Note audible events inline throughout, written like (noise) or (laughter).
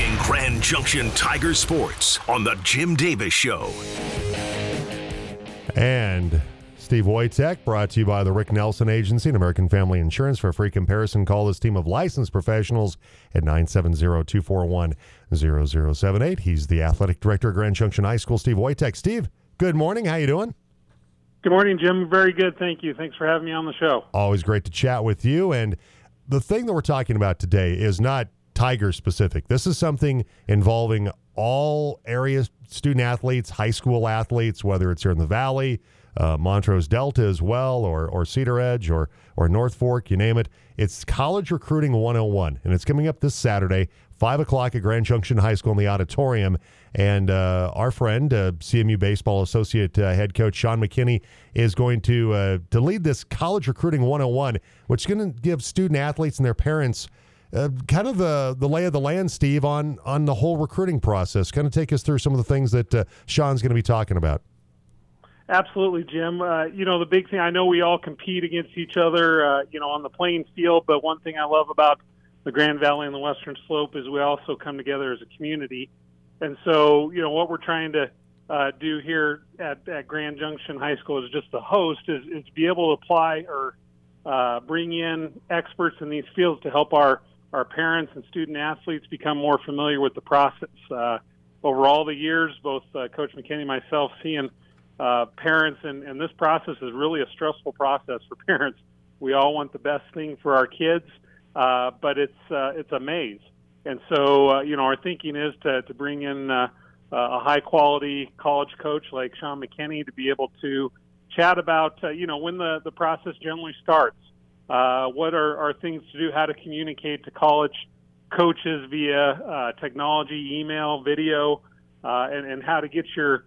Talking Grand Junction Tiger Sports on The Jim Davis Show. And Steve Wojtek, brought to you by the Rick Nelson Agency and American Family Insurance. For a free comparison, call this team of licensed professionals at 970-241-0078. He's the athletic director of Grand Junction High School, Steve Wojtek. Steve, good morning. How you doing? Good morning, Jim. Very good. Thank you. Thanks for having me on the show. Always great to chat with you. And the thing that we're talking about today is not Tiger specific. This is something involving all area student athletes, high school athletes, whether it's here in the Valley, uh, Montrose Delta as well, or or Cedaredge, or or North Fork, you name it. It's College Recruiting 101, and it's coming up this Saturday, five o'clock at Grand Junction High School in the auditorium. And uh, our friend, uh, CMU baseball associate uh, head coach Sean McKinney, is going to uh, to lead this College Recruiting 101, which is going to give student athletes and their parents. Uh, kind of the the lay of the land, Steve, on on the whole recruiting process. Kind of take us through some of the things that uh, Sean's going to be talking about. Absolutely, Jim. Uh, you know, the big thing, I know we all compete against each other, uh, you know, on the playing field, but one thing I love about the Grand Valley and the Western Slope is we also come together as a community. And so, you know, what we're trying to uh, do here at, at Grand Junction High School is just the host is, is be able to apply or uh, bring in experts in these fields to help our, our parents and student athletes become more familiar with the process. Uh, over all the years, both uh, Coach McKinney and myself seeing – uh, parents, and, and this process is really a stressful process for (laughs) parents. We all want the best thing for our kids, uh, but it's uh, it's a maze. And so, uh, you know, our thinking is to to bring in uh, a high quality college coach like Sean McKinney to be able to chat about, uh, you know, when the the process generally starts. Uh, what are, are things to do? How to communicate to college coaches via uh, technology, email, video, uh, and, and how to get your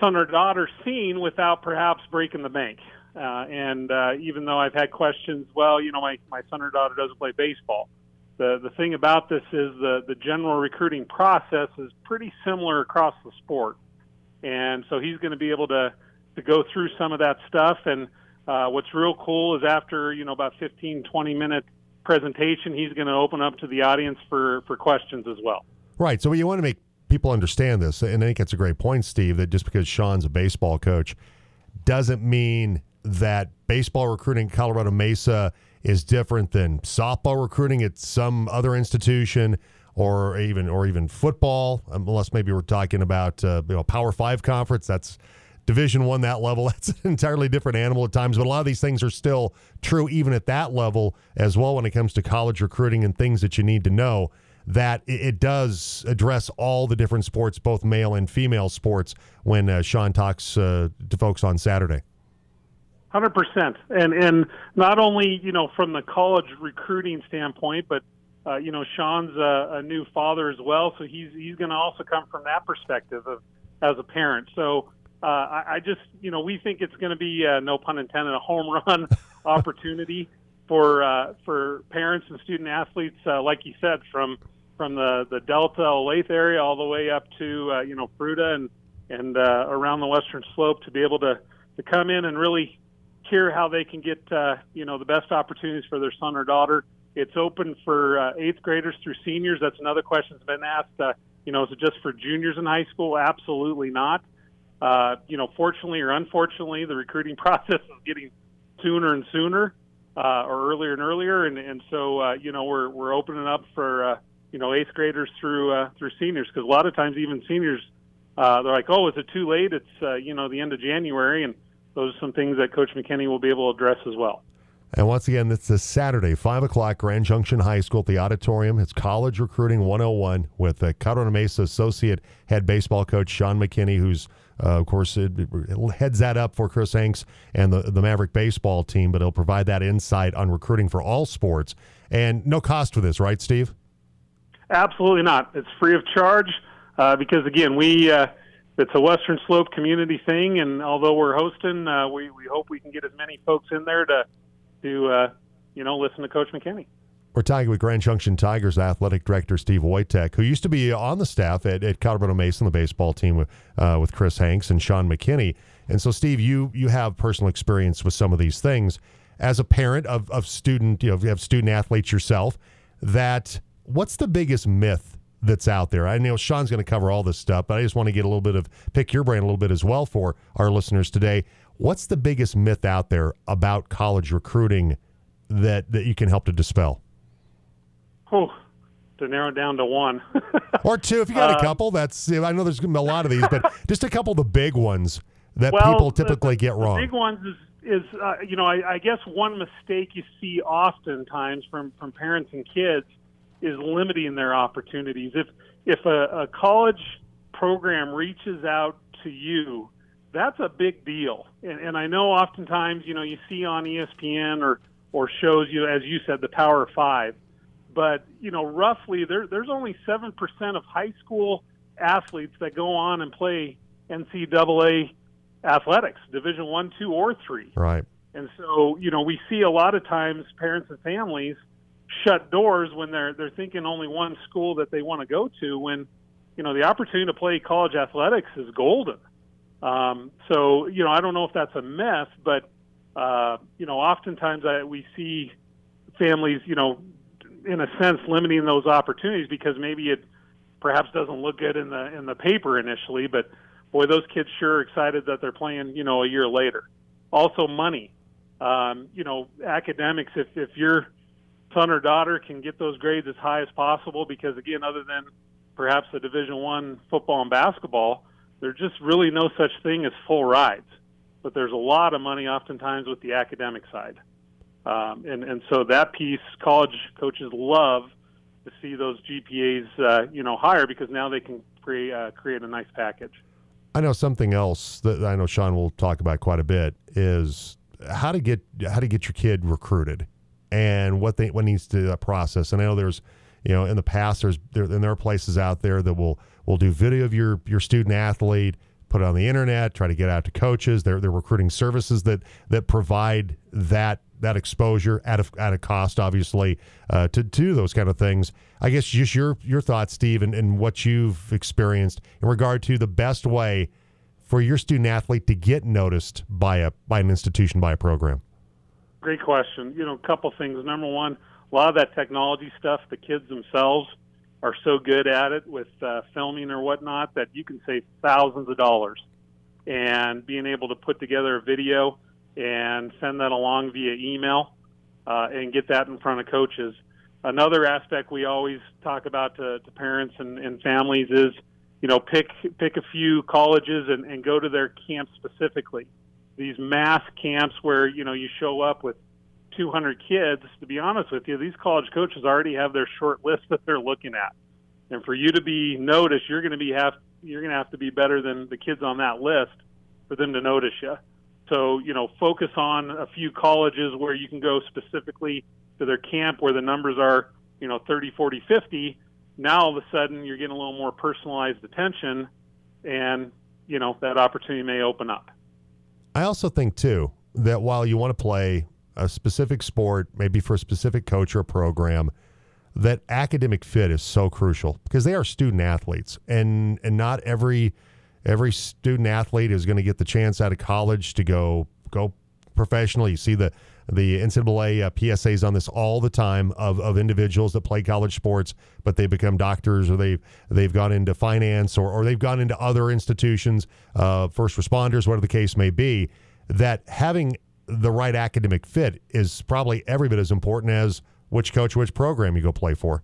son or daughter seen without perhaps breaking the bank. Uh, and uh, even though I've had questions, well, you know, my, my son or daughter doesn't play baseball. The the thing about this is the the general recruiting process is pretty similar across the sport, and so he's going to be able to to go through some of that stuff. And uh, what's real cool is after you know about 15 20 minute presentation, he's going to open up to the audience for for questions as well. Right. So you want to make people understand this, and I think it's a great point, Steve, that just because Sean's a baseball coach doesn't mean that baseball recruiting Colorado Mesa is different than softball recruiting at some other institution or even or even football unless maybe we're talking about uh, you know power five conference that's division one that level (laughs) that's an entirely different animal at times but a lot of these things are still true even at that level as well when it comes to college recruiting and things that you need to know that it does address all the different sports, both male and female sports, when uh, Sean talks uh, to folks on Saturday. Hundred percent, and and not only you know from the college recruiting standpoint, but uh, you know Sean's a, a, new father as well, so he's he's going to also come from that perspective of as a parent. So uh, I, I, just you know we think it's going to be uh, no pun intended a home run (laughs) opportunity for uh, for parents and student athletes, like you said, from from the the Delta Olathe area all the way up to uh, you know Fruita and and uh, around the Western Slope to be able to to come in and really hear how they can get uh, you know the best opportunities for their son or daughter. It's open for uh, eighth graders through seniors. That's another question that's been asked. Uh, you know, is it just for juniors in high school? Absolutely not. Uh, you know, fortunately or unfortunately, the recruiting (laughs) process is getting sooner and sooner, uh, or earlier and earlier, and and so uh, you know we're we're opening up for uh, you know eighth graders through uh, through seniors because a lot of times even seniors uh, they're like, oh, is it too late? It's uh, you know the end of January, and those are some things that Coach McKinney will be able to address as well. And once again, it's this Saturday, 5 o'clock, Grand Junction High School at the auditorium. It's College Recruiting 101 with the Colorado Mesa Associate Head Baseball Coach Sean McKinney, who's, uh, of course, it, it heads that up for Chris Hanks and the, the Maverick baseball team, but he'll provide that insight on recruiting for all sports. And no cost for this, right, Steve? Absolutely not. It's free of charge uh, because again, we uh, it's a Western Slope community thing, and although we're hosting, uh, we we hope we can get as many folks in there to to uh, you know listen to Coach McKinney. We're talking with Grand Junction Tigers athletic director Steve Wojtek, who used to be on the staff at, at Colorado Mesa, the baseball team with uh, with Chris Hanks and Sean McKinney. And so, Steve, you you have personal experience with some of these things as a parent of, of student, you know, you have student athletes yourself. That what's the biggest myth that's out there? I know Sean's going to cover all this stuff, but I just want to get a little bit of pick your brain a little bit as well for our listeners today. What's the biggest myth out there about college recruiting that that you can help to dispel? Oh, to narrow down to one (laughs) or two, if you got uh, a couple. That's I know there's a lot of these, but just a couple of the big ones that well, people typically the, get wrong. The big ones is is uh, you know I, I guess one mistake you see oftentimes from from parents and kids is limiting their opportunities. If if a, a college program reaches out to you, that's a big deal. And, and I know oftentimes you know you see on ESPN or or shows you as you said the Power Five, but you know roughly there there's only seven percent of high school athletes that go on and play NCAA athletics, Division One, two, or three. Right. And so, you know, we see a lot of times parents and families shut doors when they're they're thinking only one school that they want to go to. When, you know, the opportunity to play college athletics is golden. Um, so, you know, I don't know if that's a myth, but uh, you know, oftentimes I, we see families, you know, in a sense, limiting those opportunities because maybe it perhaps doesn't look good in the in the paper initially, but boy, those kids sure are excited that they're playing, you know, a year later. Also, money. Um, you know, academics. If if your son or daughter can get those grades as high as possible, because again, other than perhaps the Division One football and basketball, there's just really no such thing as full rides. But there's a lot of money, oftentimes, with the academic side, um, and and so that piece, college coaches love to see those GPAs, uh, you know, higher because now they can create uh, create a nice package. I know something else that I know Sean will talk about quite a bit is how to get how to get your kid recruited and what they what needs to uh, process. And I know there's you know in the past there's there and there are places out there that will will do video of your your student athlete put it on the internet try to get out to coaches they're, they're recruiting services that that provide that that exposure at a, at a cost, obviously, uh, to do those kind of things. I guess just your your thoughts, Steve, and, and what you've experienced in regard to the best way for your student athlete to get noticed by a by an institution by a program. Great question. You know, a couple things. Number one, a lot of that technology stuff, the kids themselves are so good at it with uh, filming or whatnot that you can save thousands of dollars. And being able to put together a video and send that along via email uh, and get that in front of coaches. Another aspect we always talk about to, to parents and, and, families is, you know, pick pick a few colleges and, and go to their camp specifically. These mass camps where you know you show up with 200 kids. To be honest with you, these college coaches already have their short list that they're looking at, and for you to be noticed, you're going to be have you're going to have to be better than the kids on that list for them to notice you. So, you know, focus on a few colleges where you can go specifically to their camp where the numbers are, you know, 30, 40, 50. Now all of a sudden you're getting a little more personalized attention and, you know, that opportunity may open up. I also think, too, that while you want to play a specific sport, maybe for a specific coach or program, that academic fit is so crucial because they are student athletes and and not every every student athlete is going to get the chance out of college to go go professionally. You see the the NCAA uh, PSAs on this all the time of, of individuals that play college sports, but they become doctors or they've they've gone into finance or, or they've gone into other institutions, uh, first responders, whatever the case may be. That having the right academic fit is probably every bit as important as which coach, which program you go play for.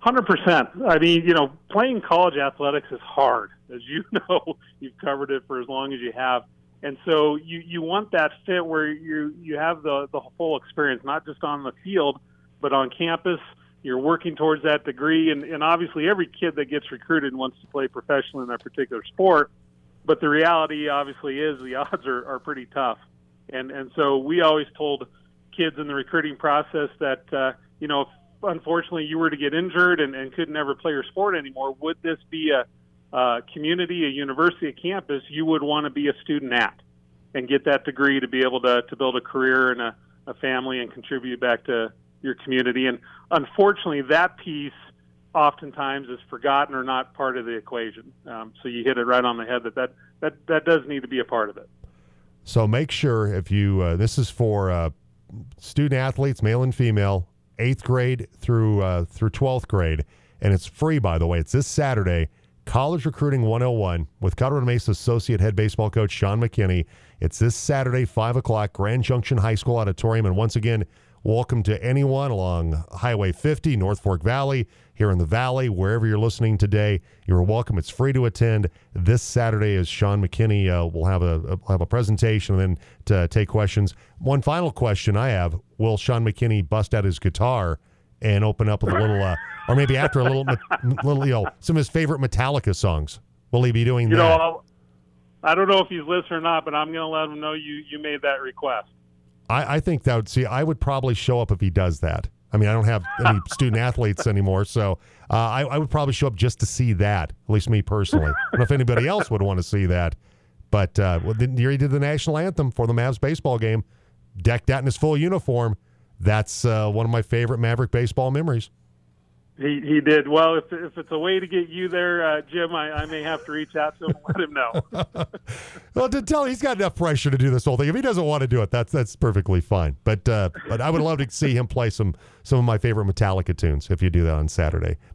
Hundred percent. I mean, you know, playing college athletics is hard, as you (laughs) know. You've covered it for as long as you have, and so you you want that fit where you you have the the full experience, not just on the field, but on campus. You're working towards that degree, and, and obviously, every kid that gets recruited wants to play professionally in that particular sport. But the reality, obviously, is the (laughs) odds are, are pretty tough, and and so we always told kids in the recruiting process that uh, you know if unfortunately you were to get injured and, and couldn't ever play your sport anymore, would this be a, a community, a university, a campus you would want to be a student at and get that degree to be able to, to build a career and a, a family and contribute back to your community? And unfortunately, that piece oftentimes is forgotten or not part of the equation. Um, so you hit it right on the head that, that that that does need to be a part of it. So make sure if you uh, this is for uh, student athletes, male and female, eighth grade through uh, through twelfth grade. and it's free, by the way. It's this Saturday. College Recruiting 101 with Colorado Mesa Associate Head Baseball Coach Sean McKinney. It's this Saturday, 5 o'clock, Grand Junction High School Auditorium. And once again, welcome to anyone along Highway 50, North Fork Valley, here in the Valley, wherever you're listening today. You're welcome. It's free to attend. This Saturday as Sean McKinney. Uh, will have a, a have a presentation and then to take questions. One final question I have: Will Sean McKinney bust out his guitar and open up with a little, uh, or maybe after a little, little, you know, some of his favorite Metallica songs? Will he be doing you that? Know, I don't know if he's listening or not, but I'm going to let him know you you made that request. I, I think that would see. I would probably show up if he does that. I mean, I don't have any (laughs) student athletes anymore, so uh, I, I, would probably show up just to see that. At least me personally. I don't know if anybody (laughs) else would want to see that. But uh, well, he did the national anthem for the Mavs baseball game, decked out in his full uniform. That's uh, one of my favorite Maverick baseball memories. He he did well. If if it's a way to get you there, uh, Jim, I, I may have to reach out to him and let him know. (laughs) well, to tell he's got enough pressure to do this whole thing. If he doesn't want to do it, that's that's perfectly fine. But uh, but I would love to see him play some some of my favorite Metallica tunes if you do that on Saturday.